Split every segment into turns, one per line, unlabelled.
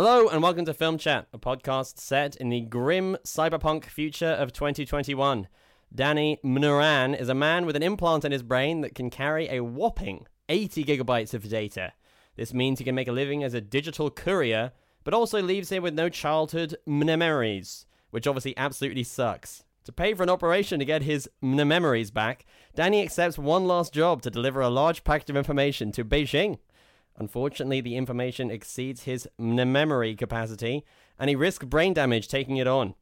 Hello and welcome to Film Chat, a podcast set in the grim cyberpunk future of 2021. Danny Mnuran is a man with an implant in his brain that can carry a whopping 80 gigabytes of data. This means he can make a living as a digital courier, but also leaves him with no childhood memories, which obviously absolutely sucks. To pay for an operation to get his memories back, Danny accepts one last job to deliver a large package of information to Beijing. Unfortunately, the information exceeds his memory capacity, and he risks brain damage taking it on.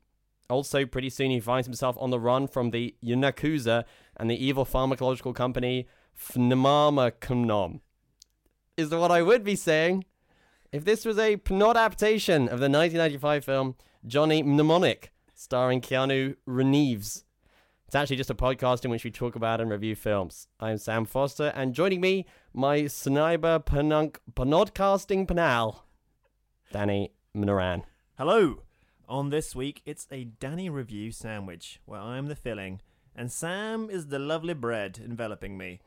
Also, pretty soon he finds himself on the run from the Yakuza and the evil pharmacological company Fnamamakumnom. Is what I would be saying if this was a not adaptation of the 1995 film Johnny Mnemonic, starring Keanu Reeves. It's actually just a podcast in which we talk about and review films. I'm Sam Foster, and joining me, my sniper panunk panodcasting panel, Danny Minoran.
Hello! On this week, it's a Danny review sandwich where I'm the filling, and Sam is the lovely bread enveloping me.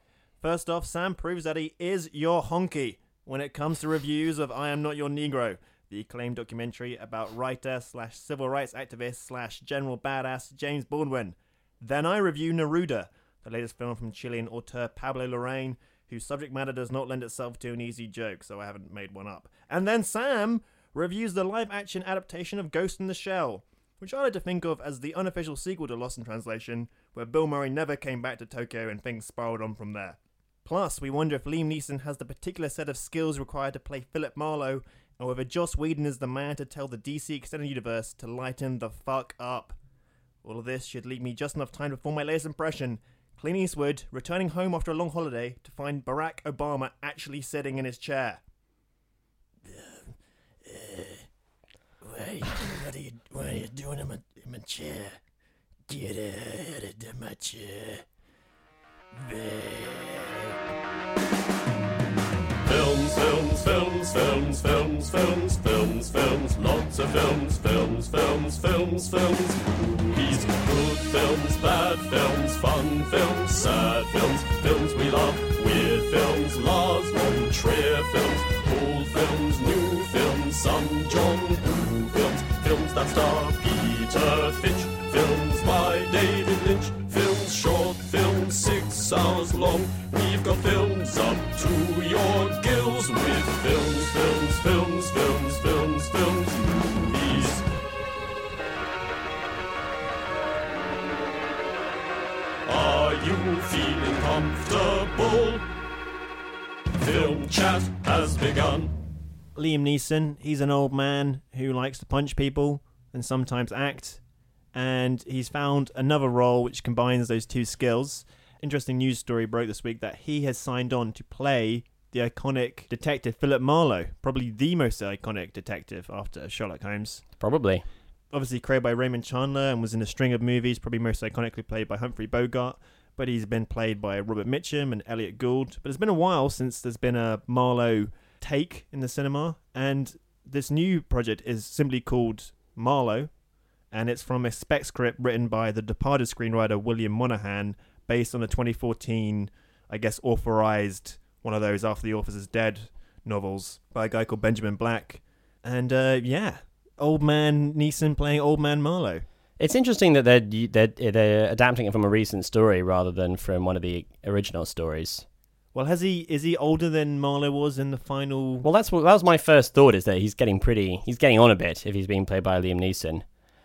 First off, Sam proves that he is your honky when it comes to reviews of I Am Not Your Negro, the acclaimed documentary about writer slash civil rights activist slash general badass James Baldwin. Then I review Neruda, the latest film from Chilean auteur Pablo Larraín, whose subject matter does not lend itself to an easy joke, so I haven't made one up. And then Sam reviews the live action adaptation of Ghost in the Shell, which I like to think of as the unofficial sequel to Lost in Translation, where Bill Murray never came back to Tokyo and things spiraled on from there. Plus, we wonder if Liam Neeson has the particular set of skills required to play Philip Marlowe, and whether Joss Whedon is the man to tell the DC Extended Universe to lighten the fuck up. All of this should leave me just enough time before my latest impression. Clint Eastwood returning home after a long holiday to find Barack Obama actually sitting in his chair.
What are you, what are you, what are you doing in my, in my chair? Get out of my chair.
Films, films, films, films, films, films, films, films, lots of films, films, films, films, films, movies, good films, bad films, fun films, sad films, films we love, weird films, Lars von Trier films, old films, new films, some John Woo films, films that star Peter Finch, films by David Lynch, films short, films six hours long. We've got films up to your gills with films, films, films, films, comfortable? Film chat has begun.
Liam Neeson, he's an old man who likes to punch people and sometimes act, and he's found another role which combines those two skills. Interesting news story broke this week that he has signed on to play the iconic detective Philip Marlowe, probably the most iconic detective after Sherlock Holmes.
Probably.
Obviously created by Raymond Chandler and was in a string of movies, probably most iconically played by Humphrey Bogart, but he's been played by Robert Mitchum and Elliot Gould. But it's been a while since there's been a Marlowe take in the cinema, and this new project is simply called Marlowe, and it's from a spec script written by the departed screenwriter William Monahan, based on a 2014, I guess, authorized one of those After the Authors is Dead novels by a guy called Benjamin Black. And uh, yeah, old man Neeson playing old man Marlowe.
It's interesting that they're, they're eh, they're adapting it from a recent story rather than from one of the original stories.
Well, has he? Is he older than Marlowe was in the final?
Well, that's what that was my first thought is that he's getting pretty, he's getting on a bit if he's being played by Liam Neeson.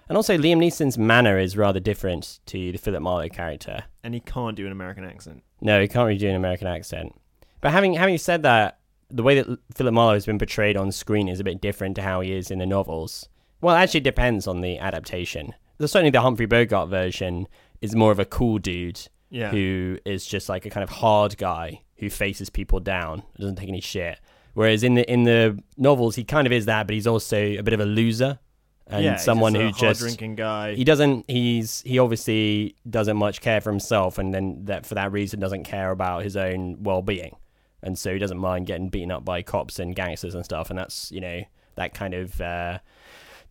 And also, Liam Neeson's manner is rather different to the Philip Marlowe character.
and he can't do an American accent.
No, he can't really do an American accent. But having having said that, the way that Philip Marlowe has been portrayed on screen is a bit different to how he is in the novels. Well, it actually depends on the adaptation. There's certainly the Humphrey Bogart version is more of a cool dude
Yeah.
who is just like a kind of hard guy who faces people down, doesn't take any shit. Whereas in the in the novels, he kind of is that, but he's also a bit of a loser and
yeah,
someone who just
drinking guy.
he doesn't he's he obviously doesn't much care for himself and then that for that reason doesn't care about his own well-being and so he doesn't mind getting beaten up by cops and gangsters and stuff and that's you know that kind of uh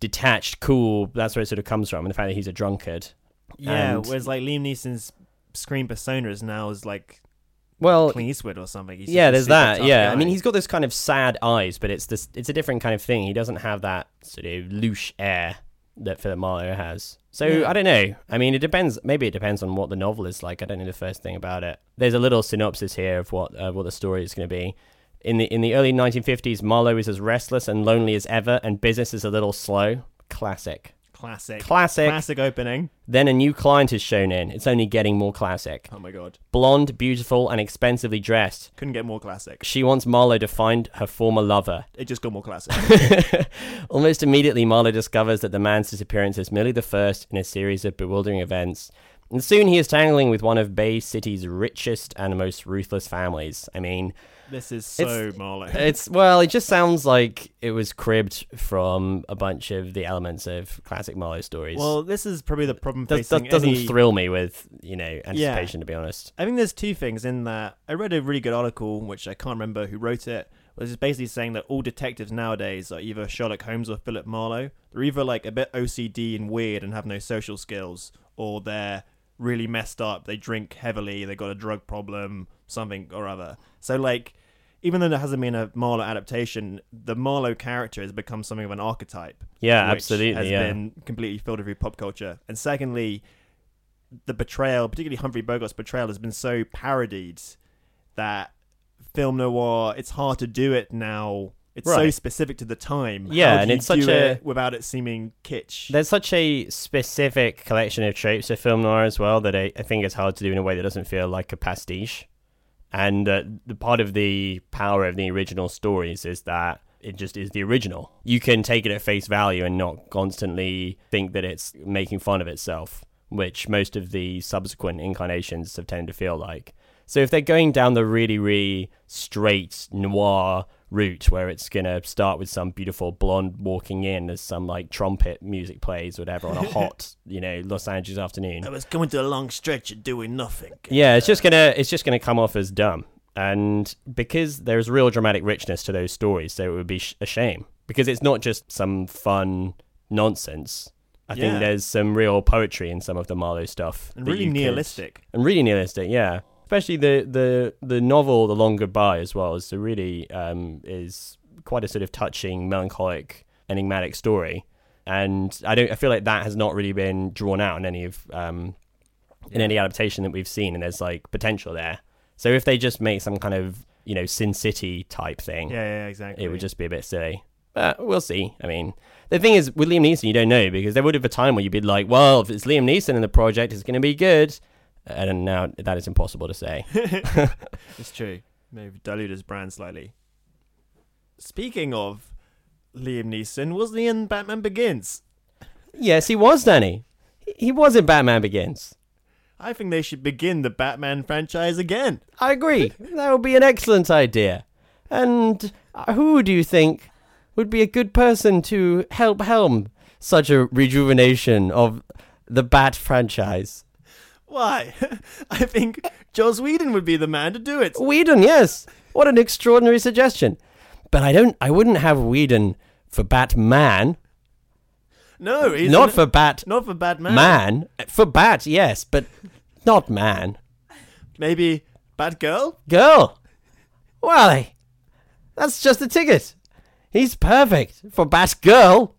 detached cool that's where it sort of comes from and the fact that he's a drunkard
yeah,
and-
whereas like Liam Neeson's screen persona is now is like
well
Clint Eastwood or something. He's
yeah, there's that. Yeah, I mean, he's got this kind of sad eyes, but it's this. It's a different kind of thing. He doesn't have that sort of louche air that Philip Marlowe has. So
Yeah.
I don't know. I mean, it depends. Maybe it depends on what the novel is like. I don't know the first thing about it. There's a little synopsis here of what uh, what the story is going to be. In the in the early 1950s, Marlowe is as restless and lonely as ever, and business is a little slow. Classic.
classic,
Classic.
classic opening.
Then a new client is shown in. It's only getting more classic.
Oh my god,
Blonde, beautiful, and expensively dressed.
couldn't get more classic.
She wants Marlowe to find her former lover.
It just got more classic.
Almost immediately, Marlowe discovers that the man's disappearance is merely the first in a series of bewildering events. And soon he is tangling with one of Bay City's richest and most ruthless families. I mean,
this is so
It's-
Marlowe.
it's, well, it just sounds like it was cribbed from a bunch of the elements of classic Marlowe stories.
well, this is probably the problem
Does, does, doesn't
any-
thrill me with, you know, anticipation, to be honest.
I think there's two things in that. I read a really good article, which I can't remember who wrote it, was just basically saying that all detectives nowadays are either Sherlock Holmes or Philip Marlowe. They're either like a bit OCD and weird and have no social skills, or they're really messed up. They drink heavily, they got a drug problem, something or other. So like, even though there hasn't been a Marlowe adaptation, the Marlowe character has become something of an archetype.
Yeah, absolutely,
Has
yeah.
been completely filtered through pop culture. And secondly, the betrayal, particularly Humphrey Bogart's betrayal, has been so parodied that film noir, it's hard to do it now. It's so specific to the time.
Yeah, and it's such a-
it without it seeming kitsch.
There's such a specific collection of tropes of film noir as well that I, I think it's hard to do in a way that doesn't feel like a pastiche. And uh, the part of the power of the original stories is that it just is the original. You can take it at face value and not constantly think that it's making fun of itself, which most of the subsequent incarnations have tended to feel like. So if they're going down the really, really straight noir route where it's gonna start with some beautiful blonde walking in as some like trumpet music plays, whatever, on a hot, you know, Los Angeles afternoon.
I was coming to a long stretch of doing nothing.
Yeah, it's just gonna it's just gonna come off as dumb, and because there's real dramatic richness to those stories, so it would be sh- a shame because it's not just some fun nonsense. I
Yeah.
think there's some real poetry in some of the Marlowe stuff,
and really
you could-
nihilistic.
and really nihilistic. Yeah, especially the the the novel The Long Goodbye as well is a really um is quite a sort of touching, melancholic, enigmatic story, and I don't I feel like that has not really been drawn out in any of um in any adaptation that we've seen, and there's like potential there. So if they just make some kind of you know Sin City type thing,
Yeah, yeah, exactly.
it would just be a bit silly. But we'll see. I mean, the thing is, with Liam Neeson, you don't know because there would have a time where you'd be like, well, if it's Liam Neeson in the project, it's going to be good. And now that is impossible to say.
It's true. Maybe dilute his brand slightly. Speaking of Liam Neeson, wasn't he in Batman Begins?
yes, he was, Danny. He- was in Batman Begins.
I think they should begin the Batman franchise again.
I agree. that would be an excellent idea. And uh, who do you think would be a good person to help helm such a rejuvenation of the Bat franchise?
Why? I think Joss Whedon would be the man to do it.
Whedon, yes. What an extraordinary suggestion. But I don't. I wouldn't have Whedon for Batman.
No, he's
not
an-
for Bat
not for Batman.
man. For Bat, yes, but not man.
Maybe Batgirl.
Girl. Why? That's just a ticket. He's perfect for Batgirl.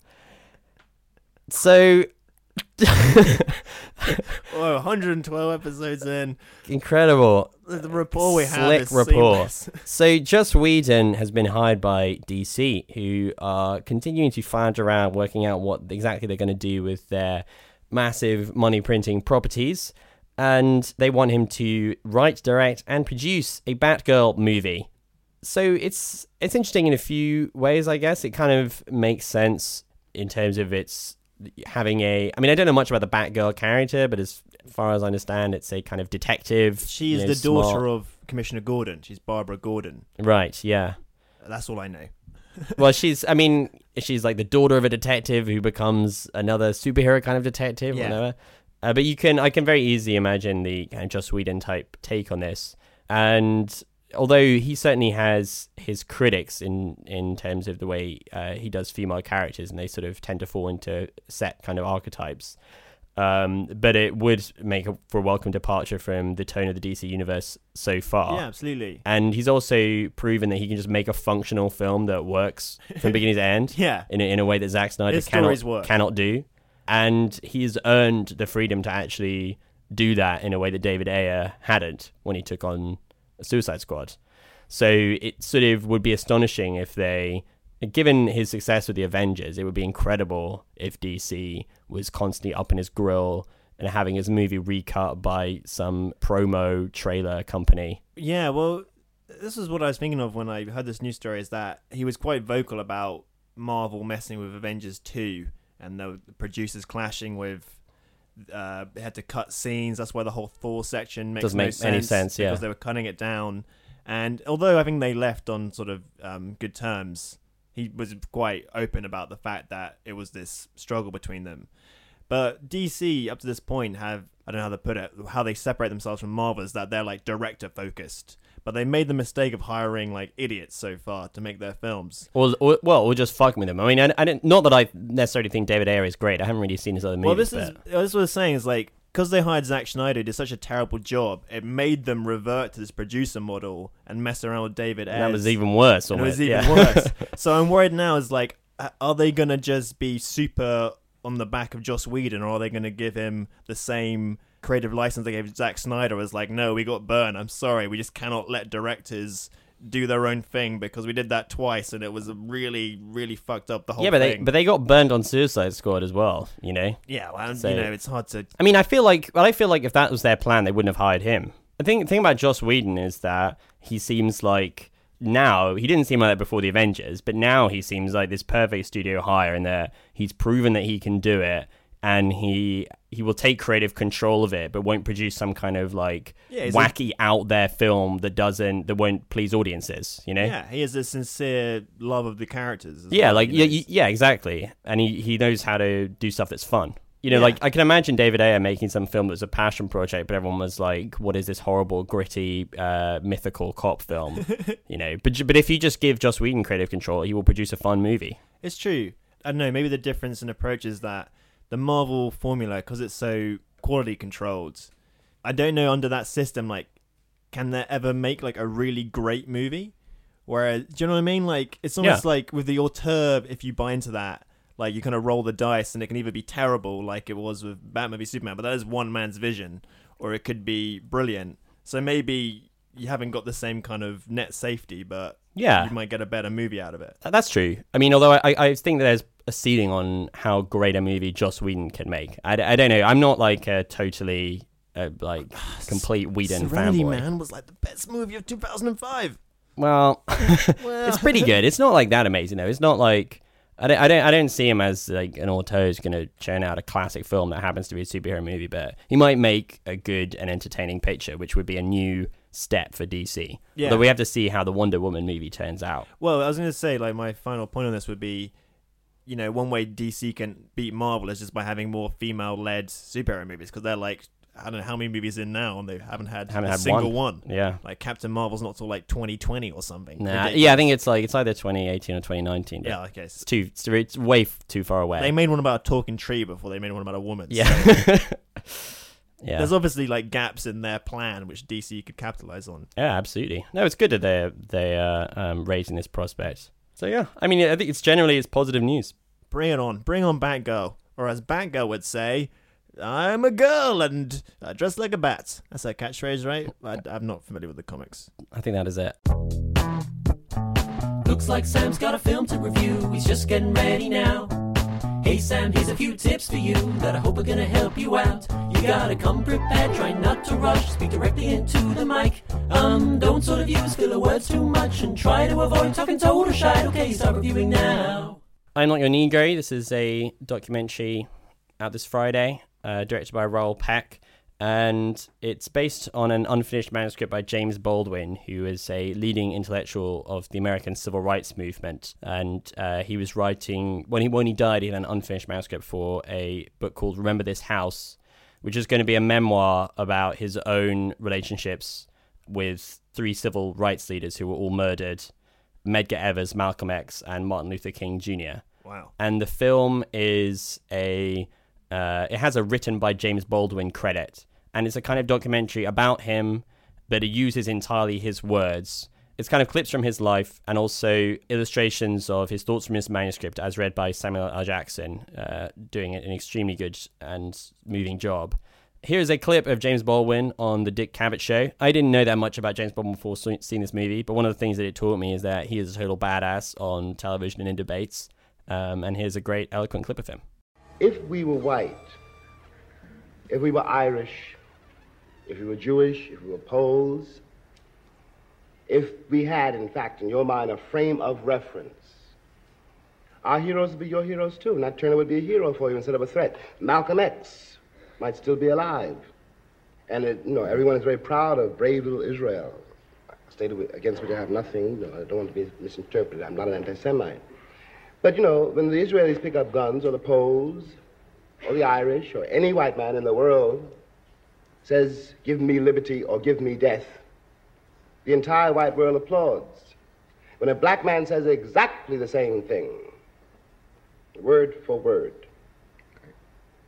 So
Oh, 112 episodes in.
Incredible.
The, the rapport we have
Slick
is
rapport.
seamless.
So, Joss Whedon has been hired by DC, who are continuing to flounder around working out what exactly they're going to do with their massive money printing properties. And they want him to write, direct, and produce a Batgirl movie. So it's it's interesting in a few ways, I guess. It kind of makes sense in terms of its having a. I mean, I don't know much about the Batgirl character, but as far as I understand, it's a kind of detective.
She is
you know,
the daughter
smart-
of Commissioner Gordon. She's Barbara Gordon.
Right. Yeah.
That's all I know.
well, she's. I mean, she's like the daughter of a detective who becomes another superhero kind of detective,
Yeah.
whatever. Uh, but you can, I can very easily imagine the kind of Joss Whedon type take on this. And although he certainly has his critics in in terms of the way uh, he does female characters, and they sort of tend to fall into set kind of archetypes. Um, but it would make a, for a welcome departure from the tone of the DC universe so far.
Yeah, absolutely.
And he's also proven that he can just make a functional film that works from beginning to end.
Yeah.
In a, in a way that Zack Snyder
His
cannot
work.
cannot do. And he's earned the freedom to actually do that in a way that David Ayer hadn't when he took on Suicide Squad. So it sort of would be astonishing if they, given his success with the Avengers, it would be incredible if DC was constantly up in his grill and having his movie recut by some promo trailer company.
Yeah, well, this is what I was thinking of when I heard this news story. Is that he was quite vocal about Marvel messing with Avengers two, and the producers clashing with. Uh, they had to cut scenes. That's why the whole Thor section makes
Doesn't
no
make
sense
any sense, yeah.
because they were cutting it down. And although I think they left on sort of um, good terms, he was quite open about the fact that it was this struggle between them. But DC up to this point have I don't know how to put it how they separate themselves from Marvel is that they're like director focused. But they made the mistake of hiring like idiots so far to make their films.
Or, or well, or just fucking with them. I mean, I, I didn't, not that I necessarily think David Ayer is great. I haven't really seen his other movies.
well, this
but-
is this is what I was saying is like because they hired Zack Snyder, who did such a terrible job. It made them revert to this producer model and mess around with David.
and that was even worse.
It was even
yeah.
worse. So I'm worried now. Is like, are they gonna just be super on the back of Joss Whedon, or are they gonna give him the same creative license they gave Zack Snyder? Was like, no, we got burned. I'm sorry, we just cannot let directors do their own thing because we did that twice and it was really, really fucked up the whole
yeah, but they but they got burned on Suicide Squad as well. You know.
yeah, well,
So-
you know, it's hard to.
I mean, I feel like well, I feel like if that was their plan, they wouldn't have hired him. I think the thing thing about Joss Whedon is that he seems like now he didn't seem like that before the Avengers, but now he seems like this perfect studio hire, and that he's proven that he can do it, and he he will take creative control of it, but won't produce some kind of like
Yeah,
wacky out there film that doesn't that won't please audiences. You know?
Yeah, he has a sincere love of the characters.
Yeah,
well,
like yeah, yeah, exactly. And he, he knows how to do stuff that's fun. You know,
Yeah.
like I can imagine David Ayer making some film that's a passion project, but everyone was like, "What is this horrible, gritty, uh, mythical cop film?" you know, but but if you just give Joss Whedon creative control, he will produce a fun movie.
It's true. I don't know. Maybe the difference in approach is that the Marvel formula, because it's so quality controlled, I don't know under that system, like, can they ever make like a really great movie? Whereas, do you know what I mean? Like, it's almost
Yeah.
like with the auteur, if you buy into that, like you kind of roll the dice, and it can either be terrible, like it was with Batman v Superman, but that is one man's vision, or it could be brilliant. So maybe you haven't got the same kind of net safety, but
Yeah.
you might get a better movie out of it.
That's true. I mean, although I, I think there's a ceiling on how great a movie Joss Whedon can make. I, I don't know. I'm not like a totally uh, like complete Whedon
Serenity
fanboy.
Man was like the best movie of 2005.
Well, it's pretty good. It's not like that amazing though. It's not like I don't, I don't, I don't see him as like an auteur who's going to churn out a classic film that happens to be a superhero movie, but he might make a good and entertaining picture, which would be a new step for DC.
Yeah.
Although we have to see how the Wonder Woman movie turns out.
Well, I was going to say, like, my final point on this would be, you know, one way DC can beat Marvel is just by having more female-led superhero movies because they're like, I don't know how many movies in now, and they haven't had
Haven't
a
had
single
one.
one.
Yeah.
Like Captain Marvel's not till like 2020 or something.
Nah, yeah, I think it's like it's either 2018 or 2019.
Yeah, okay.
it's too, it's, it's way f- too far away.
They made one about a talking tree before they made one about a woman.
yeah,
so
yeah.
There's obviously like gaps in their plan which DC could capitalize on.
Yeah, absolutely. No, it's good that they're they are um, raising this prospect. So yeah, I mean, I think it's generally it's positive news.
Bring it on. Bring on Batgirl. Or as Batgirl would say, I'm a girl and I dress like a bat. That's her catchphrase, right? I, I'm not familiar with the comics.
I think that is it.
Looks like Sam's got a film to review. He's just getting ready now. Hey Sam, here's a few tips for you that I hope are gonna help you out. You gotta come prepared, try not to rush, speak directly into the mic. Um, don't sort of use filler words too much and try to avoid talking total shite. Okay, start reviewing now.
I'm Not Your Negro. This is a documentary out this Friday, uh, directed by Raoul Peck. And it's based on an unfinished manuscript by James Baldwin, who is a leading intellectual of the American civil rights movement. And uh, he was writing, when he, when he died, he had an unfinished manuscript for a book called Remember This House, which is going to be a memoir about his own relationships with three civil rights leaders who were all murdered Medgar Evers, Malcolm X, and Martin Luther King Jr.
Wow.
And the film is a uh, it has a written by James Baldwin credit, and it's a kind of documentary about him, but it uses entirely his words. It's kind of clips from his life and also illustrations of his thoughts from his manuscript, as read by Samuel L. Jackson, uh, doing an extremely good and moving job. Here's a clip of James Baldwin on the Dick Cavett show. I didn't know that much about James Baldwin before seeing this movie, but one of the things that it taught me is that he is a total badass on television and in debates. Um, and here's a great, eloquent clip of him.
if we were white, if we were Irish, if we were Jewish, if we were Poles, if we had, in fact, in your mind, a frame of reference, our heroes would be your heroes too. Nat Turner would be a hero for you instead of a threat. Malcolm X might still be alive. And, it, you know, everyone is very proud of brave little Israel, a state against which I have nothing. You know, I don't want to be misinterpreted. I'm not an anti-Semite. But you know, when the Israelis pick up guns, or the Poles, or the Irish, or any white man in the world says, give me liberty or give me death, the entire white world applauds. When a black man says exactly the same thing, word for word,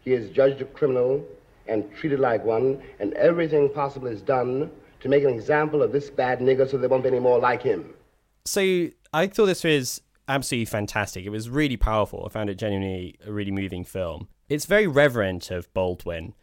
he is judged a criminal and treated like one, and everything possible is done to make an example of this bad nigger so there won't be any more like him.
So I thought this was absolutely fantastic. It was really powerful. I found it genuinely a really moving film. It's very reverent of Baldwin,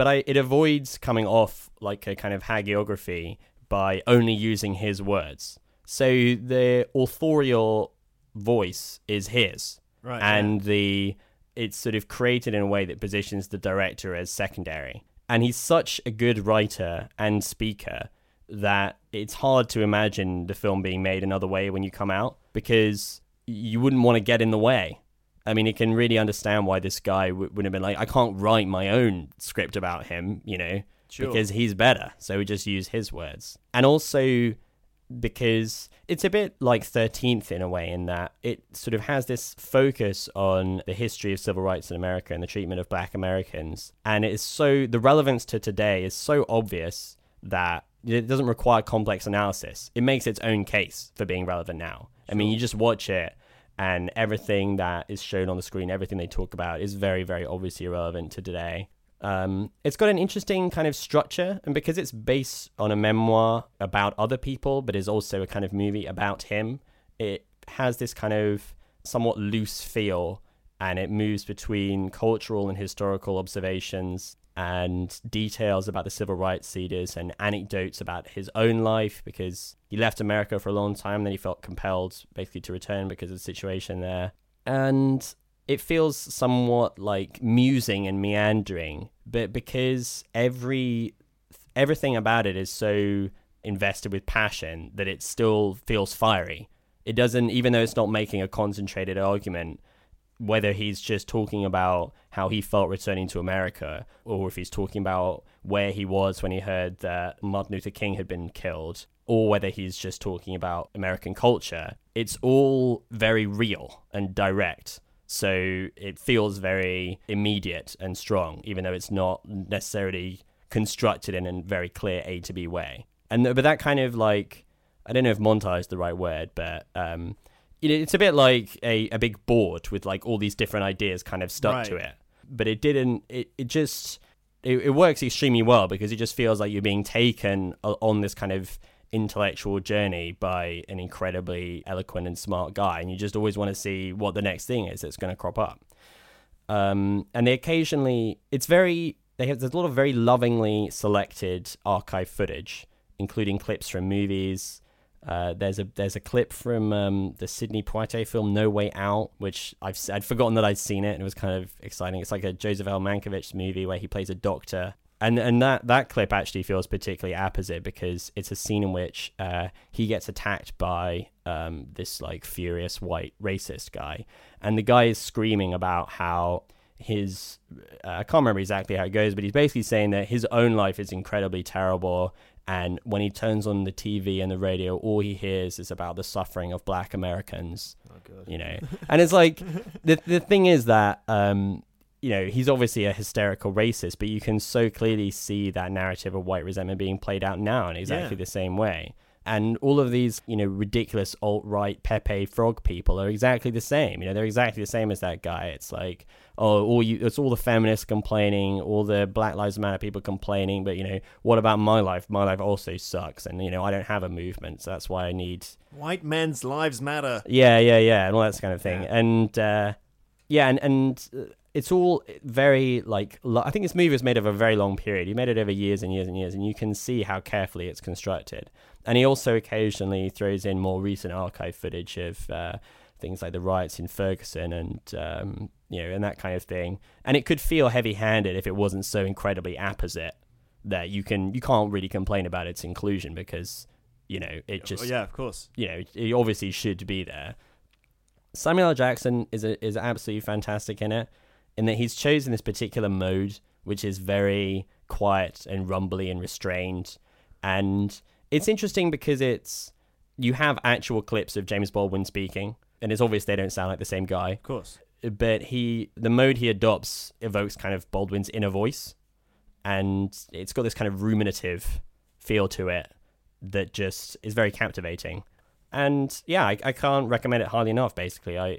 but I, it avoids coming off like a kind of hagiography by only using his words. So the authorial voice is his,
Right,
and the it's sort of created in a way that positions the director as secondary. And he's such a good writer and speaker that it's hard to imagine the film being made another way when you come out because you wouldn't want to get in the way. I mean, you can really understand why this guy w- would have been like, I can't write my own script about him, you know,
Sure.
because he's better. So we just use his words. And also because it's a bit like 13th in a way, in that it sort of has this focus on the history of civil rights in America and the treatment of black Americans. And it is so, the relevance to today is so obvious that it doesn't require complex analysis. It makes its own case for being relevant now. I mean, you just watch it and everything that is shown on the screen, everything they talk about is very, very obviously relevant to today. Um, it's got an interesting kind of structure, and because it's based on a memoir about other people, but is also a kind of movie about him, it has this kind of somewhat loose feel, and it moves between cultural and historical observations and details about the civil rights leaders and anecdotes about his own life because he left America for a long time, then he felt compelled basically to return because of the situation there. And it feels somewhat like musing and meandering, but because every everything about it is so invested with passion that it still feels fiery. It doesn't, even though it's not making a concentrated argument, whether he's just talking about how he felt returning to America, or if he's talking about where he was when he heard that Martin Luther King had been killed, or whether he's just talking about American culture, it's all very real and direct. So it feels very immediate and strong, even though it's not necessarily constructed in a very clear A to B way. And but that kind of like I don't know if montage is the right word, but um, it's a bit like a, a big board with like all these different ideas kind of stuck to it. But it didn't. It it just it, it works extremely well because it just feels like you're being taken on this kind of intellectual journey by an incredibly eloquent and smart guy, and you just always want to see what the next thing is that's going to crop up. Um, and they occasionally, it's very they have there's a lot of very lovingly selected archive footage, including clips from movies. Uh, there's a there's a clip from um, the Sidney Poitier film No Way Out, which I've I'd forgotten that I'd seen it, and it was kind of exciting. It's like a Joseph L. Mankiewicz movie where he plays a doctor, and and that that clip actually feels particularly apposite because it's a scene in which uh, he gets attacked by um, this like furious white racist guy, and the guy is screaming about how his uh, I can't remember exactly how it goes, but he's basically saying that his own life is incredibly terrible. And when he turns on the TV and the radio, all he hears is about the suffering of Black Americans. Oh, You know, and it's like the the thing is that um, you know he's obviously a hysterical racist, but you can so clearly see that narrative of white resentment being played out now in exactly
Yeah.
the same way. And all of these, you know, ridiculous alt right Pepe Frog people are exactly the same. You know, they're exactly the same as that guy. It's like, oh, all you, it's all the feminists complaining, all the Black Lives Matter people complaining, but you know, what about my life? My life also sucks, and you know, I don't have a movement, so that's why I need
White men's lives matter.
yeah, yeah, yeah, and all that kind of thing.
Yeah.
And uh, yeah, and and uh, it's all very like lo- I think this movie was made over a very long period. He made it over years and years and years, and you can see how carefully it's constructed. And he also occasionally throws in more recent archive footage of uh, things like the riots in Ferguson and um, you know and that kind of thing. And it could feel heavy-handed if it wasn't so incredibly apposite that you can you can't really complain about its inclusion because you know it just
Oh, yeah, of course.
you know, it obviously should be there. Samuel L. Jackson is a, is absolutely fantastic in it, in that he's chosen this particular mode, which is very quiet and rumbly and restrained, and it's interesting because it's you have actual clips of James Baldwin speaking, and it's obvious they don't sound like the same guy
Of course.
but he the mode he adopts evokes kind of Baldwin's inner voice, and it's got this kind of ruminative feel to it that just is very captivating. And yeah, I, I can't recommend it highly enough. Basically, I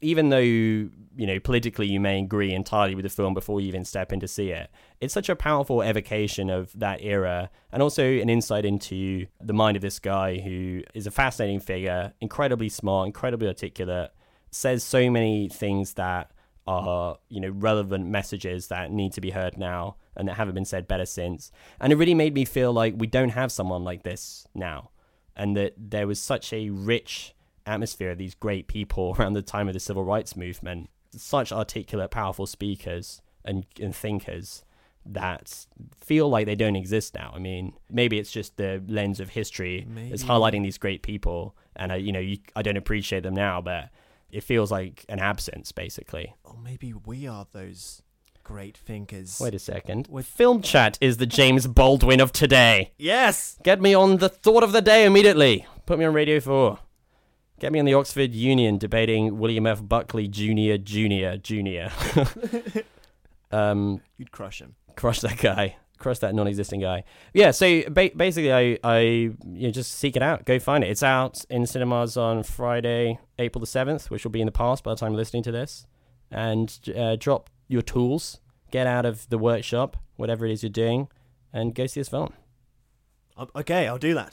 even though you know politically you may agree entirely with the film before you even step in to see it, it's such a powerful evocation of that era, and also an insight into the mind of this guy who is a fascinating figure, incredibly smart, incredibly articulate, says so many things that are you know relevant messages that need to be heard now and that haven't been said better since. And it really made me feel like we don't have someone like this now and that there was such a rich atmosphere of these great people around the time of the civil rights movement such articulate powerful speakers and, and thinkers that feel like they don't exist now. I mean maybe it's just the lens of history is highlighting these great people and I, you know you, i don't appreciate them now but it feels like an absence basically.
Or maybe we are those great thinkers.
wait a second.
With-
film chat is the james baldwin of today.
Yes!
get me on the thought of the day immediately. Put me on radio 4 get me in the oxford union debating william f. Buckley jr jr jr um
You'd crush him.
crush that guy. Crush that non-existent guy. Yeah so ba- basically i i you know, just seek it out. Go find it. It's out in cinemas on friday april the 7th which will be in the past by the time you're listening to this. And uh, drop your tools. Get out of the workshop whatever it is you're doing and go see this film.
Okay, I'll do that.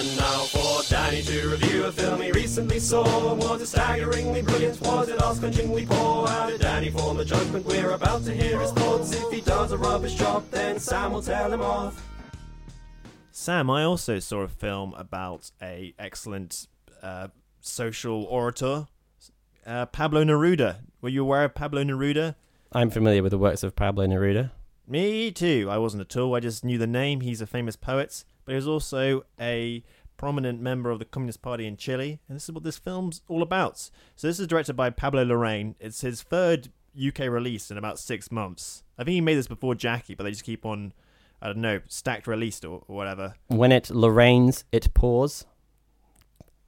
And now for Danny to review a film he recently saw. Was it staggeringly brilliant? Was it ass-clenchingly poor? How did Danny form a judgment? We're about to hear his thoughts. If he does a rubbish job, then Sam will tell him off.
Sam, I also saw a film about a excellent uh, social orator, uh, Pablo Neruda. Were you aware of Pablo Neruda?
i'm familiar with the works of pablo neruda
Me too. I wasn't at all. I just knew the name. He's a famous poet, but he was also a prominent member of the Communist Party in Chile, and this is what this film's all about. So this is directed by Pablo Larraín. It's his third UK release in about six months. I think he made this before Jackie, but they just keep on, I don't know, stacked released or, or whatever.
when it lorraines it pours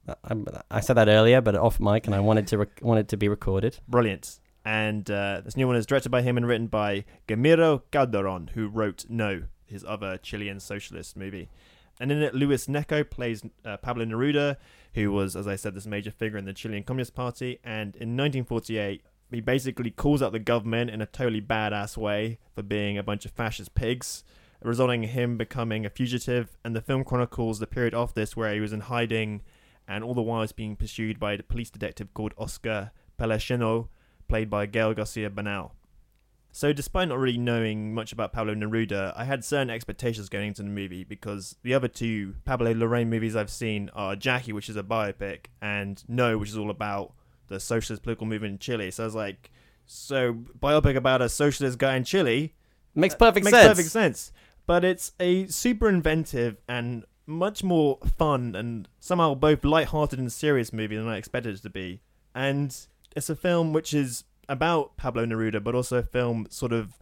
I, I said that earlier, but off mic, and I wanted to rec- wanted to be recorded.
Brilliant. And uh, this new one is directed by him and written by Guillermo Calderon, who wrote No, his other Chilean socialist movie. And in it, Luis Gnecco plays uh, Pablo Neruda, who was, as I said, this major figure in the Chilean Communist Party. And in 1948, he basically calls out the government in a totally badass way for being a bunch of fascist pigs, resulting in him becoming a fugitive. And the film chronicles the period of this where he was in hiding and all the while being pursued by a police detective called Oscar Peluchonneau, played by Gael Garcia Bernal. So, despite not really knowing much about Pablo Neruda, I had certain expectations going into the movie because the other two Pablo Larraín movies I've seen are Jackie, which is a biopic, and No, which is all about the socialist political movement in Chile. So I was like, so biopic about a socialist guy in Chile
Makes perfect sense.
makes
sense.
perfect sense. But it's a super inventive and much more fun and somehow both light-hearted and serious movie than I expected it to be. And it's a film which is about Pablo Neruda, but also a film sort of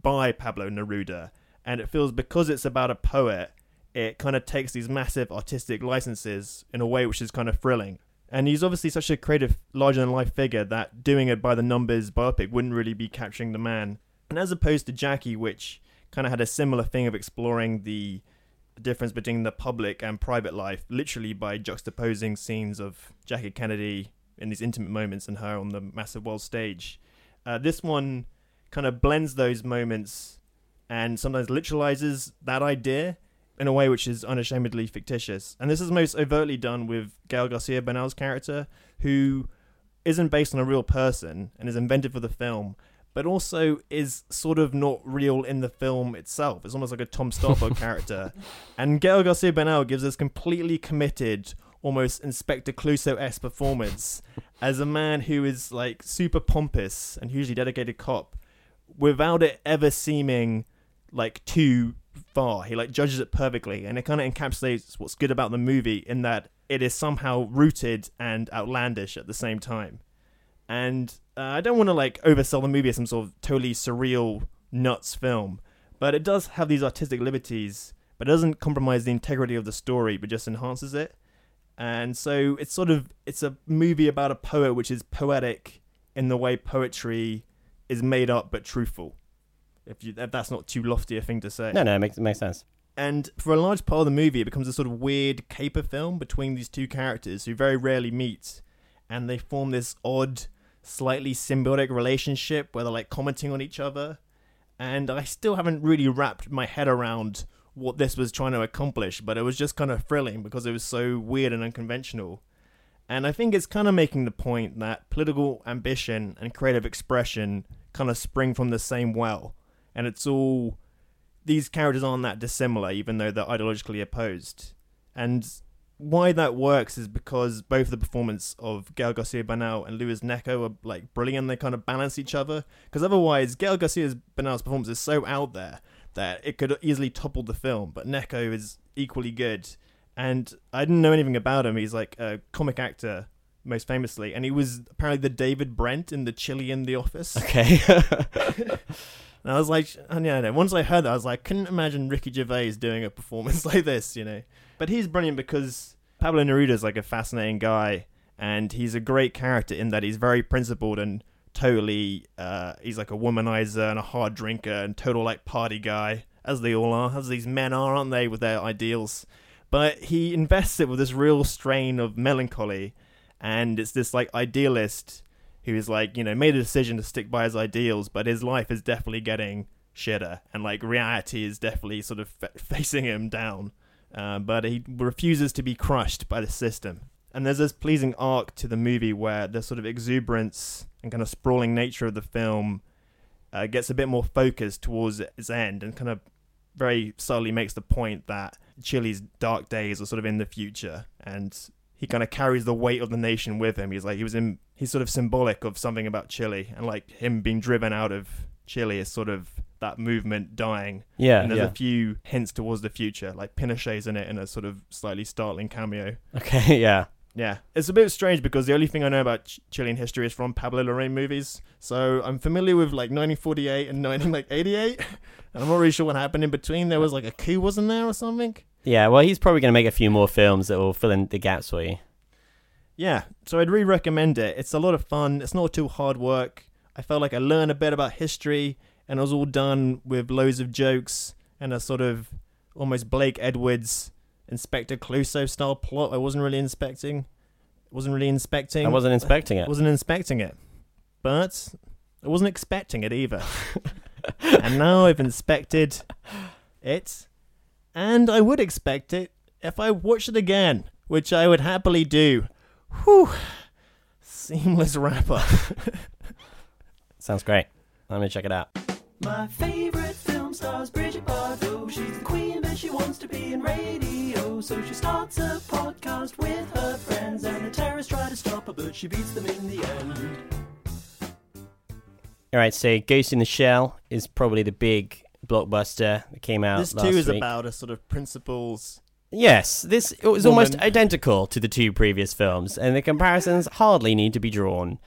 by Pablo Neruda. And it feels because it's about a poet, it kind of takes these massive artistic licenses in a way which is kind of thrilling. And he's obviously such a creative, larger than life figure that doing it by the numbers biopic wouldn't really be capturing the man. And as opposed to Jackie, which kind of had a similar thing of exploring the difference between the public and private life, literally by juxtaposing scenes of Jackie Kennedy in these intimate moments and her on the massive world stage. Uh, this one kind of blends those moments and sometimes literalizes that idea in a way which is unashamedly fictitious. And this is most overtly done with Gael Garcia Bernal's character, who isn't based on a real person and is invented for the film, but also is sort of not real in the film itself. It's almost like a Tom Stoppard character. And Gael Garcia Bernal gives this completely committed, almost Inspector Clouseau performance as a man who is like super pompous and hugely dedicated cop without it ever seeming like too far. He like judges it perfectly, and it kind of encapsulates what's good about the movie in that it is somehow rooted and outlandish at the same time. And uh, I don't want to like oversell the movie as some sort of totally surreal nuts film, but it does have these artistic liberties, but it doesn't compromise the integrity of the story, but just enhances it. And so it's sort of it's a movie about a poet which is poetic in the way poetry is made up but truthful. If, you, if that's not too lofty a thing to say.
No, no, it makes it makes sense.
And for a large part of the movie, it becomes a sort of weird caper film between these two characters who very rarely meet, and they form this odd, slightly symbiotic relationship where they're like commenting on each other. And I still haven't really wrapped my head around what this was trying to accomplish, but it was just kind of thrilling because it was so weird and unconventional. And I think it's kind of making the point that political ambition and creative expression kind of spring from the same well. And it's all these characters aren't that dissimilar, even though they're ideologically opposed. And why that works is because both the performance of Gael Garcia Bernal and Luis Gnecco are like brilliant. They kind of balance each other. Because otherwise, Gael Garcia Bernal's performance is so out there that it could easily topple the film. But Gnecco is equally good. And I didn't know anything about him. He's like a comic actor, most famously, and he was apparently the David Brent in the Chilean The Office.
Okay.
And I was like, and yeah, no. once I heard that, I was like, couldn't imagine Ricky Gervais doing a performance like this, you know. But he's brilliant because Pablo Neruda is like a fascinating guy, and he's a great character in that he's very principled and totally, uh, he's like a womanizer and a hard drinker and total like party guy, as they all are, as these men are, aren't they, with their ideals. But he invests it with this real strain of melancholy, and it's this like idealist who is like you know made a decision to stick by his ideals, but his life is definitely getting shitter, and like reality is definitely sort of fa- facing him down. Uh, but he refuses to be crushed by the system. And there's this pleasing arc to the movie where the sort of exuberance and kind of sprawling nature of the film uh, gets a bit more focused towards its end, and kind of very subtly makes the point that Chile's dark days are sort of in the future, and he kind of carries the weight of the nation with him. He's like he was in he's sort of symbolic of something about Chile and like him being driven out of Chile is sort of that movement dying.
Yeah,
And there's
yeah.
a few hints towards the future, like Pinochet's in it in a sort of slightly startling cameo.
okay, yeah.
Yeah, it's a bit strange because the only thing I know about Ch- Chilean history is from Pablo Larraín movies. So I'm familiar with like 1948 and 1988, and I'm not really sure what happened in between. There was like a coup, wasn't there, or something?
Yeah, well, he's probably going to make a few more films that will fill in the gaps for you.
Yeah, so I'd really recommend it. It's a lot of fun. It's not too hard work. I felt like I learned a bit about history, and it was all done with loads of jokes and a sort of almost Blake Edwards, Inspector Clouseau style plot. I wasn't really inspecting. Wasn't really inspecting.
I wasn't inspecting it.
I wasn't inspecting it, but I wasn't expecting it either. and now I've inspected it, and I would expect it if I watched it again, which I would happily do. Whew. Seamless wrap up.
Sounds great. Let me check it out.
My favorite film stars Bridget Bardot. She's the queen, but she wants to be in radio. So she starts a podcast with her friends, and the terrorists try to stop her, but she beats them in the end.
All right, so Ghost in the Shell is probably the big blockbuster that came out.
this
last
too is
week.
about a sort of principles.
Yes, this it was almost identical to the two previous films, and the comparisons hardly need to be drawn.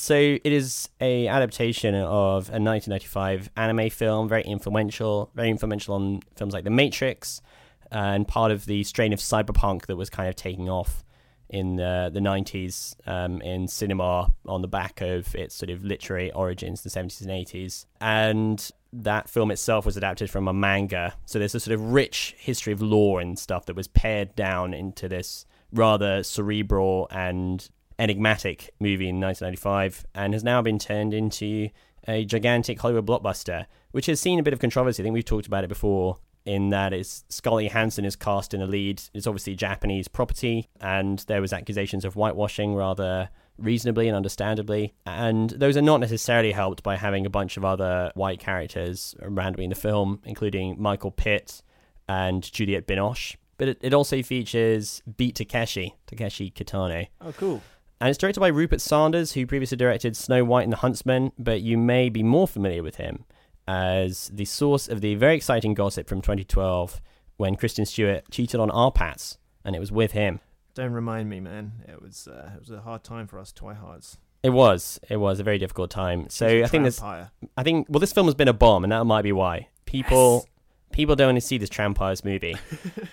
So it is a adaptation of a 1995 anime film, very influential, very influential on films like The Matrix, and part of the strain of cyberpunk that was kind of taking off in the, the 90s um, in cinema on the back of its sort of literary origins, the 70s and 80s. And that film itself was adapted from a manga. So there's a sort of rich history of lore and stuff that was pared down into this rather cerebral and enigmatic movie in 1995 and has now been turned into a gigantic Hollywood blockbuster, which has seen a bit of controversy. I think we've talked about it before in that it's Scarlett Johansson is cast in the lead. It's obviously Japanese property, and there was accusations of whitewashing rather reasonably and understandably. And those are not necessarily helped by having a bunch of other white characters randomly in the film, including Michael Pitt and Juliette Binoche. But it, it also features Beat Takeshi, Takeshi Kitano.
Oh, cool.
And it's directed by Rupert Sanders, who previously directed Snow White and the Huntsman, but you may be more familiar with him as the source of the very exciting gossip from 2012 when Kristen Stewart cheated on RPattz, and it was with him.
Don't remind me, man. It was uh, it was a hard time for us twihards.
It was. It was a very difficult time. So I think this.
Trampire.
I think well, this film has been a bomb, and that might be why people people don't want to see this Trampires movie.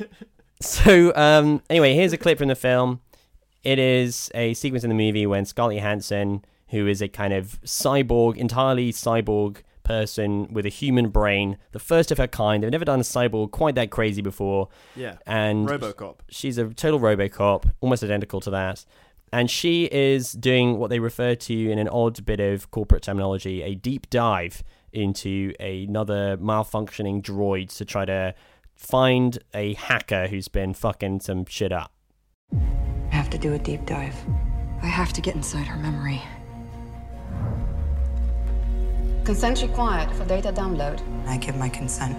so um, anyway, here's a clip from the film. It is a sequence in the movie when Scarlett Johansson, who is a kind of cyborg, entirely cyborg person with a human brain, the first of her kind. They've never done a cyborg quite that crazy before.
Yeah.
And
RoboCop.
she's a total RoboCop, almost identical to that. And she is doing what they refer to in an odd bit of corporate terminology a deep dive into another malfunctioning droid to try to find a hacker who's been fucking some shit up.
I have to do a deep dive. I have to get inside her memory.
Consent required for data download.
I give my consent.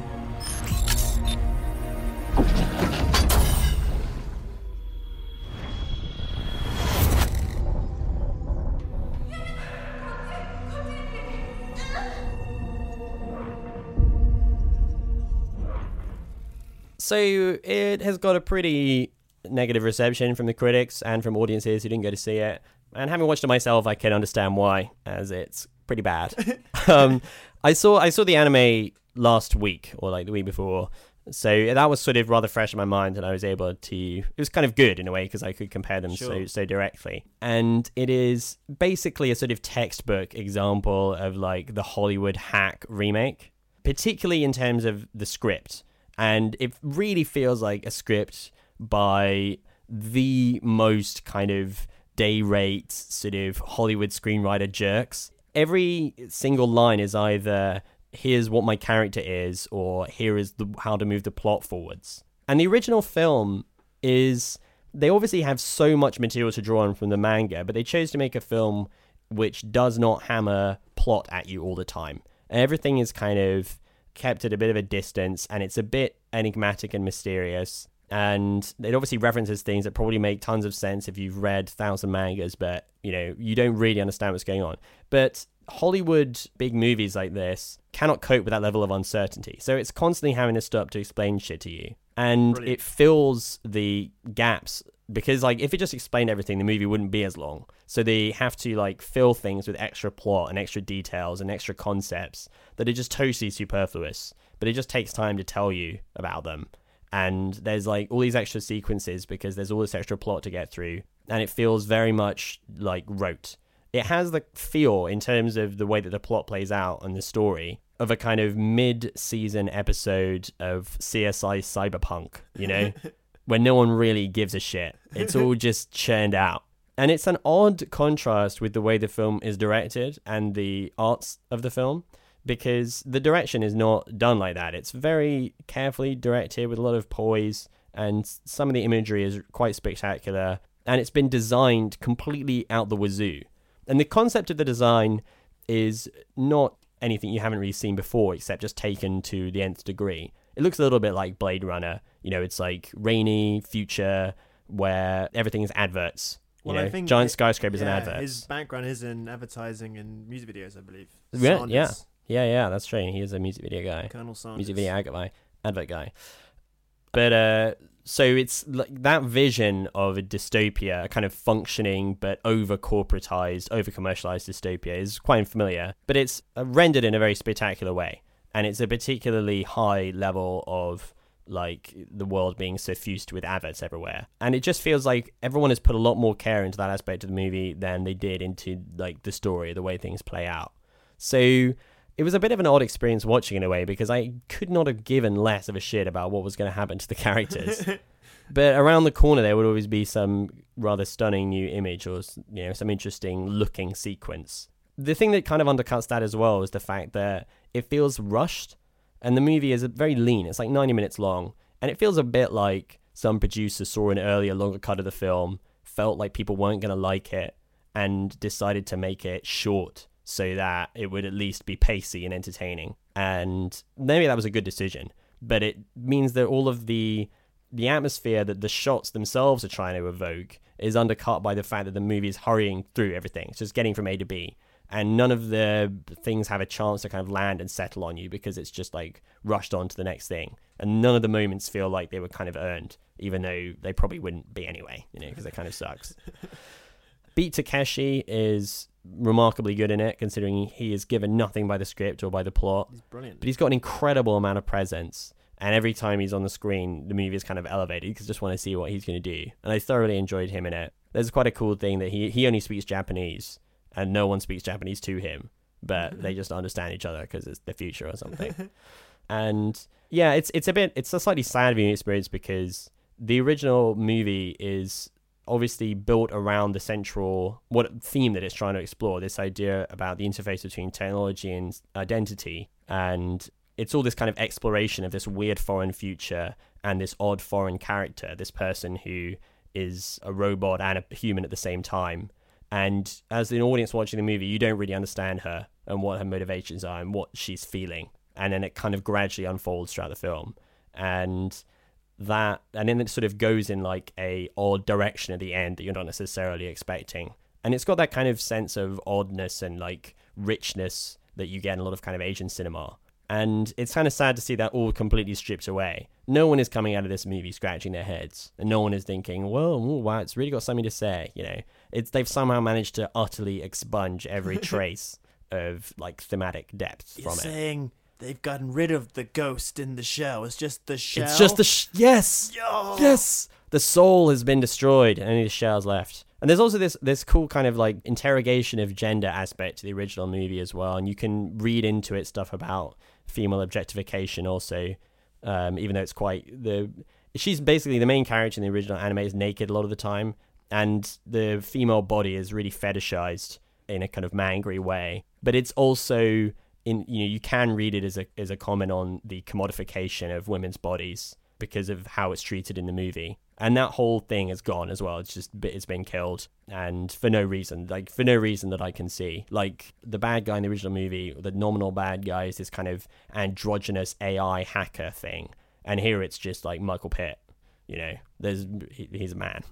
So it has got a pretty negative reception from the critics and from audiences who didn't go to see it. And having watched it myself, I can understand why, as it's pretty bad. um, I saw I saw the anime last week or like the week before, so that was sort of rather fresh in my mind, and I was able to. It was kind of good in a way because I could compare them so so directly. And it is basically a sort of textbook example of like the Hollywood hack remake, particularly in terms of the script. And it really feels like a script by the most kind of day rate sort of Hollywood screenwriter jerks. Every single line is either here's what my character is or here is the, how to move the plot forwards. And the original film is they obviously have so much material to draw on from the manga, but they chose to make a film which does not hammer plot at you all the time. Everything is kind of kept at a bit of a distance and it's a bit enigmatic and mysterious. And it obviously references things that probably make tons of sense if you've read thousand mangas, but you know, you don't really understand what's going on. But Hollywood big movies like this cannot cope with that level of uncertainty. So it's constantly having to stop to explain shit to you. And
Brilliant.
it fills the gaps because like if it just explained everything the movie wouldn't be as long so they have to like fill things with extra plot and extra details and extra concepts that are just totally superfluous but it just takes time to tell you about them and there's like all these extra sequences because there's all this extra plot to get through and it feels very much like rote. It has the feel in terms of the way that the plot plays out and the story of a kind of mid-season episode of CSI Cyberpunk, you know, where no one really gives a shit. It's all just churned out. And it's an odd contrast with the way the film is directed and the arts of the film because the direction is not done like that. It's very carefully directed with a lot of poise, and some of the imagery is quite spectacular. And it's been designed completely out the wazoo. And the concept of the design is not anything you haven't really seen before, except just taken to the nth degree. It looks a little bit like Blade Runner. You know, it's like rainy future where everything is adverts. You
Well, I think
giant skyscrapers and
yeah,
adverts.
His background is in advertising and music videos, I believe.
Yeah, yeah. Yeah, yeah. That's true. He is a music video guy,
Colonel Sanders.
music video advert guy, advert guy. But uh, so it's like that vision of a dystopia, a kind of functioning but over corporatized, over commercialized dystopia, is quite familiar. But it's uh, rendered in a very spectacular way, and it's a particularly high level of like the world being suffused with adverts everywhere and it just feels like everyone has put a lot more care into that aspect of the movie than they did into like the story the way things play out so it was a bit of an odd experience watching in a way because I could not have given less of a shit about what was going to happen to the characters. but around the corner there would always be some rather stunning new image or you know some interesting looking sequence. The thing that kind of undercuts that as well is the fact that it feels rushed and the movie is very lean. It's like 90 minutes long and it feels a bit like some producer saw an earlier longer cut of the film, felt like people weren't going to like it and decided to make it short so that it would at least be pacey and entertaining. And maybe that was a good decision, but it means that all of the the atmosphere that the shots themselves are trying to evoke is undercut by the fact that the movie is hurrying through everything. It's just getting from A to B. And none of the things have a chance to kind of land and settle on you because it's just like rushed on to the next thing. And none of the moments feel like they were kind of earned, even though they probably wouldn't be anyway, you know, because it kind of sucks. Beat Takeshi is remarkably good in it, considering he is given nothing by the script or by the plot.
He's brilliant.
But he's got an incredible amount of presence. And every time he's on the screen, the movie is kind of elevated because I just want to see what he's going to do. And I thoroughly enjoyed him in it. There's quite a cool thing that he, he only speaks Japanese and no one speaks Japanese to him, but they just understand each other because it's the future or something. and yeah, it's it's a bit it's a slightly sad viewing experience because the original movie is obviously built around the central what theme that it's trying to explore this idea about the interface between technology and identity. And it's all this kind of exploration of this weird foreign future and this odd foreign character this person who is a robot and a human at the same time. And as an audience watching the movie you don't really understand her and what her motivations are and what she's feeling. And then it kind of gradually unfolds throughout the film. And that and then it sort of goes in like a odd direction at the end that you're not necessarily expecting. And it's got that kind of sense of oddness and like richness that you get in a lot of kind of asian cinema. And it's kind of sad to see that all completely stripped away. No one is coming out of this movie scratching their heads and no one is thinking well ooh, wow it's really got something to say you know? It's they've somehow managed to utterly expunge every trace of like thematic depth
You're
from it.
saying they've gotten rid of the ghost in the shell. It's just the shell.
It's just the sh- yes,
Yo.
yes. The soul has been destroyed, and only the shell's left. And there's also this this cool kind of like interrogation of gender aspect to the original movie as well, and you can read into it stuff about female objectification also, um, even though it's quite the she's basically the main character in the original anime is naked a lot of the time, and the female body is really fetishized in a kind of mangry way, but it's also in you know you can read it as a as a comment on the commodification of women's bodies because of how it's treated in the movie. And that whole thing is gone as well. It's just it's been killed and for no reason like for no reason that i can see. Like the bad guy in the original movie the nominal bad guy is this kind of androgynous ai hacker thing. And here it's just like michael pitt you know there's he, he's a man.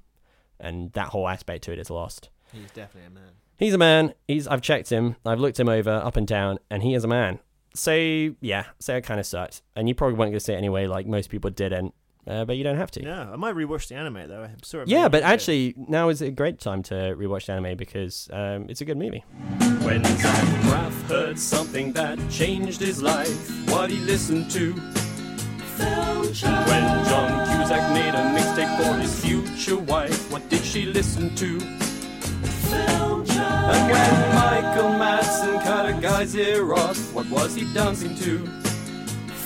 And that whole aspect to it is lost.
He's definitely a man.
He's a man. He's I've checked him. I've looked him over up and down, and he is a man. So yeah, so it kind of sucked. And you probably weren't going to say it anyway, like most people didn't. Uh, but you don't have to.
Yeah, I might rewatch the anime though. I'm sort of
Yeah, but
into it.
actually now is a great time to rewatch the anime because um, it's a good movie.
When Zach Braff heard something that changed his life, what he listened to When John Cusack made a mixtape for his future wife, what did she listen to?
Film
And when Michael Madsen cut a guy's ear off, what was he dancing to?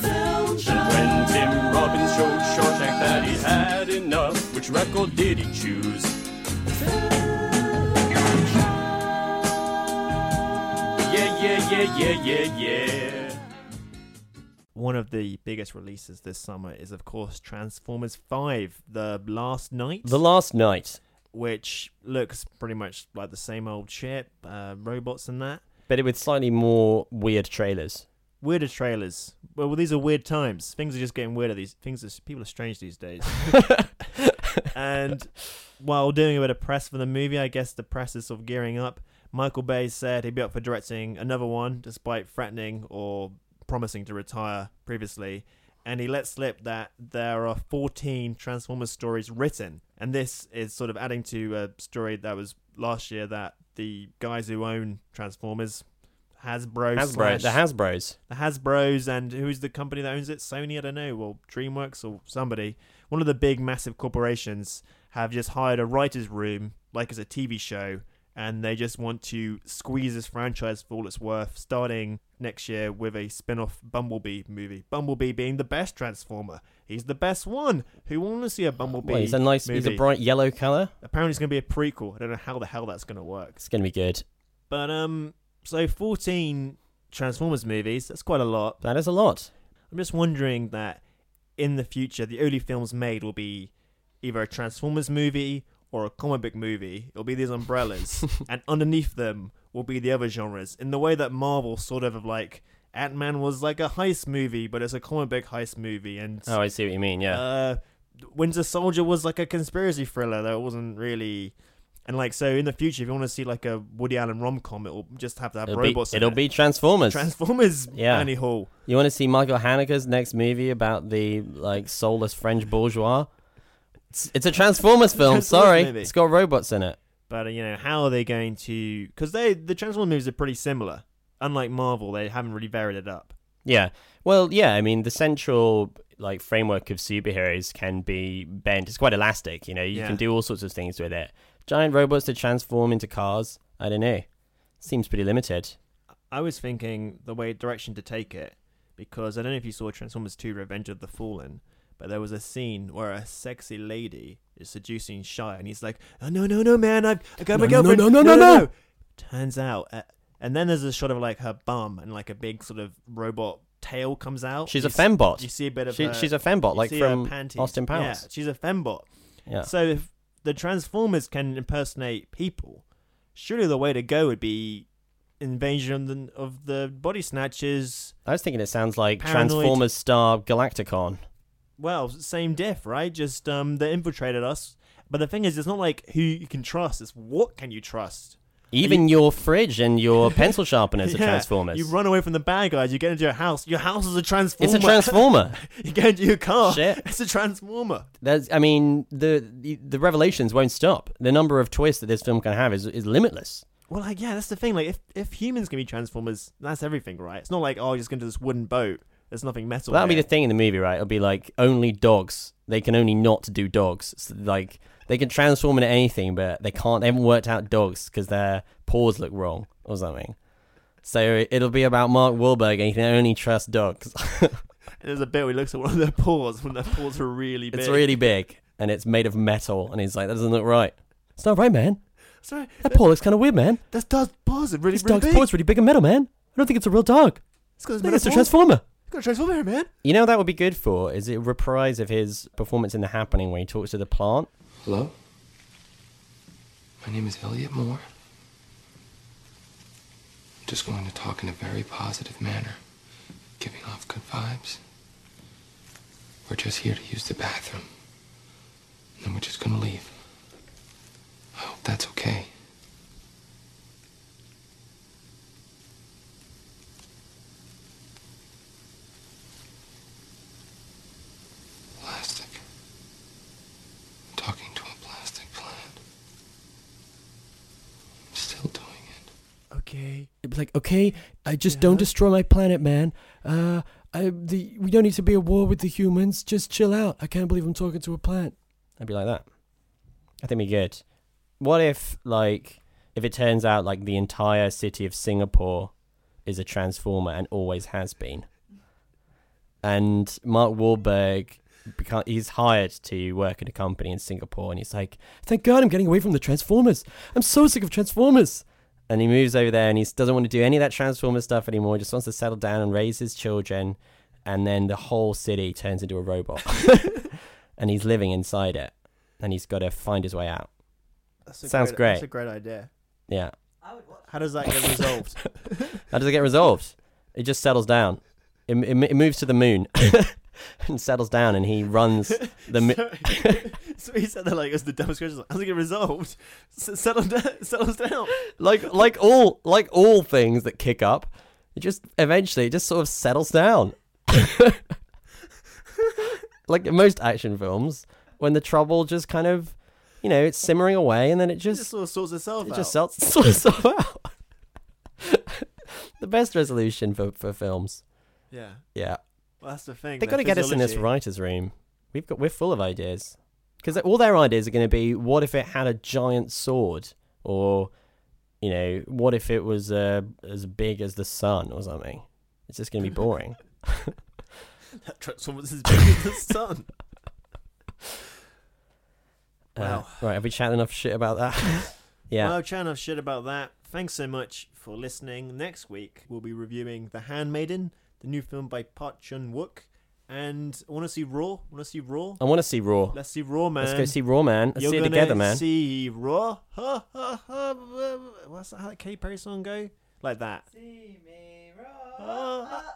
Film Chat.
When Tim Robbins showed Shawshank that he had enough, which record did he choose? Yeah, yeah, yeah, yeah, yeah, yeah.
One of the biggest releases this summer is, of course, Transformers 5 The Last Knight.
The Last Knight.
Which looks pretty much like the same old shit, uh, robots and that.
But with slightly more weird trailers.
Weirder trailers. Well, these are weird times. Things are just getting weirder. These things are people are strange these days. and while doing a bit of press for the movie, I guess the press is sort of gearing up. Michael Bay said he'd be up for directing another one, despite threatening or promising to retire previously. And he let slip that there are 14 Transformers stories written. And this is sort of adding to a story that was last year that the guys who own Transformers, Hasbro,
Hasbro,
slash-
the Hasbros.
the Hasbro's and who's the company that owns it? Sony, I don't know, or DreamWorks or somebody. One of the big, massive corporations have just hired a writer's room, like as a TV show, and they just want to squeeze this franchise for all it's worth, starting next year with a spin off Bumblebee movie. Bumblebee being the best Transformer. He's the best one. Who want to see a Bumblebee?
Well, he's a nice, he's a bright yellow color.
Apparently, it's going to be a prequel. I don't know how the hell that's going to work.
It's gonna be good.
But, um, so 14 Transformers movies, that's quite a lot.
That is a lot.
I'm just wondering that in the future, the only films made will be either a Transformers movie or a comic book movie. It'll be these umbrellas, and underneath them will be the other genres. In the way that Marvel sort of like Ant Man was like a heist movie, but it's a comic book heist movie, and
Oh, I see what you mean. Yeah.
uh, Winter Soldier was like a conspiracy thriller that wasn't really. And like so, in the future, if you want to see like a Woody Allen rom com, it'll just have to have
it'll be,
robots. in
it'll
it.
be Transformers.
Transformers.
Yeah.
Annie Hall.
You want to see Michael Haneke's next movie about the like soulless French bourgeois? It's, it's a Transformers film. Sorry,
movie.
it's got robots in it.
But uh, you know, how are they going to? Because they the Transformers movies are pretty similar. Unlike Marvel, they haven't really varied it up.
Yeah. Well, yeah. I mean, the central like framework of superheroes can be bent. It's quite elastic. You know, you
Yeah.
can do all sorts of things with it. Giant robots to transform into cars. I don't know. Seems pretty limited.
I was thinking the way direction to take it, because I don't know if you saw Transformers 2: Revenge of the Fallen, but there was a scene where a sexy lady is seducing Shia, and he's like, "Oh no, no, no, man! I've I got my
No, no,
girlfriend."
no, no, no, no.
Turns out, uh, and then there's a shot of like her bum and like a big sort of robot tail comes out.
She's
You
a
s-
fembot.
You see a bit of
She-
her-
she's a fembot, like
see
from. Austin Powers.
Yeah, she's a fembot.
Yeah.
So if the Transformers can impersonate people, surely the way to go would be invasion of the, of the body snatchers.
I was thinking it sounds like
Paranoid.
Transformers star Galacticon.
Well, same diff, right? Just um, they infiltrated us. But the thing is, it's not like who you can trust. It's what can you trust.
Even your fridge and your pencil sharpeners are
Yeah,
Transformers.
You run away from the bad guys. You get into your house. Your house is a transformer.
It's a transformer.
you get into your car.
Shit.
It's a transformer.
There's, I mean, the, the the revelations won't stop. The number of twists that this film can have is is limitless.
Well, like, yeah, that's the thing. Like, if if humans can be transformers, that's everything, right? It's not like oh, you're just going to this wooden boat. There's nothing metal.
That'll be the thing in the movie, right? It'll be like only dogs. They can only not do dogs. So, like they can transform into anything, but they can't. They haven't worked out dogs because their paws look wrong or something. So it'll be about Mark Wahlberg, and he can only trust dogs.
There's a bit where he looks at one of their paws when their paws are really big.
it's really big, and it's made of metal, and he's like, "That doesn't look right. It's not right, man.
Sorry,
That paw looks kind of weird, man.
That's dog's paws are really,
This
really
dog's
big.
paw's really big and metal, man. I don't think it's a real dog.
It's
I think it's a transformer."
It's got a transformer here, man.
You know what that would be good for is it a reprise of his performance in The Happening where he talks to the plant.
Hello? My name is Elliot Moore. I'm just going to talk in a very positive manner, giving off good vibes. We're just here to use the bathroom. And then we're just gonna leave. I hope that's okay. Plastic. I'm talking to a plastic plant. I'm still it.
Okay.
It'd be like, okay, I just don't destroy my planet, man. Uh,
I, the, we don't need to be at war with the humans. Just chill out. I can't believe I'm talking to a plant.
I'd be like that. I think be good. What if, like, if it turns out like the entire city of Singapore is a transformer and always has been, and Mark Wahlberg, he's hired to work at a company in Singapore, and he's like,
Thank God I'm getting away from the Transformers. I'm so sick of Transformers.
And he moves over there, and he doesn't want to do any of that transformer stuff anymore. He just wants to settle down and raise his children, and then the whole city turns into a robot, and he's living inside it, and he's got to find his way out.
That's
Sounds
great,
great.
That's a great idea.
Yeah.
How does that get resolved?
How does it get resolved? It just settles down. It, it, it moves to the moon and settles down, and he runs the. Mi-
so he said that like as the dumbest question. How's it get resolved? S- settle down, settles down.
like like all like all things that kick up, it just eventually it just sort of settles down. like in most action films, when the trouble just kind of, you know, it's simmering away, and then it
It
just
just sort of sorts itself
it
out.
just sorts sorts itself out. the best resolution for for films.
yeah.
Yeah.
Well, that's the thing.
They
their
got to get us in this writers' room. We've got we're full of ideas because all their ideas are going to be: what if it had a giant sword, or you know, what if it was uh, as big as the sun or something? It's just going to be boring.
That Transformers is bigger than the sun.
Uh,
Wow.
right, have we chatted enough shit about that? yeah.
Well, chatted enough shit about that. Thanks so much for listening. Next week we'll be reviewing The Handmaiden, the new film by Park Chan-wook, and I want to see Raw. I Want to see Raw?
I want to see Raw.
Let's see Raw, man.
Let's go see Raw, man. Let's
You're
see it
gonna
together, man.
See Raw. Ha, ha, ha, What's that? How that Katy Perry song go? Like that. See me raw.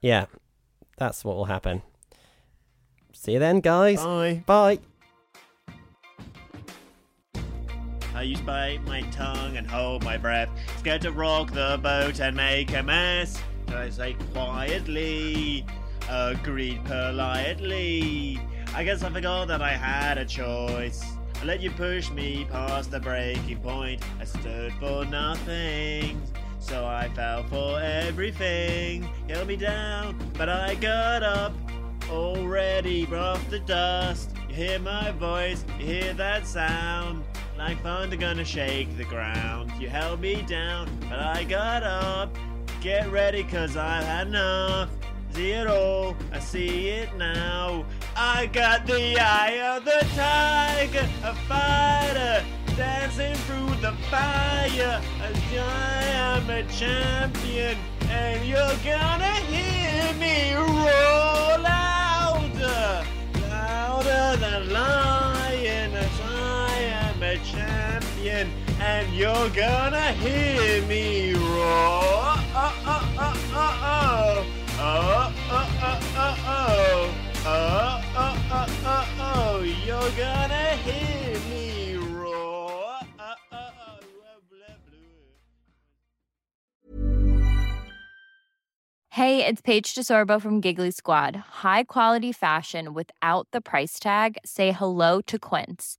Yeah, that's what will happen. See you then, guys.
Bye.
Bye.
I use bite my tongue and hold my breath. Scared to rock the boat and make a mess. I say quietly, agreed politely. I guess I forgot that I had a choice. I let you push me past the breaking point. I stood for nothing. So I fell for everything. Held me down, but I got up. Already off the dust. You hear my voice, you hear that sound. Like thunder gonna shake the ground. You held me down, but I got up. Get ready, cause I've had enough. See it all, I see it now. I got the eye of the tiger, a fighter, dancing through the fire. I am a champion, and you're gonna hear me roar louder, a champion, and you're gonna hear me roar. You're gonna hear me roar.
Hey, it's Paige DeSorbo from Giggly Squad. High quality fashion without the price tag. Say hello to Quince.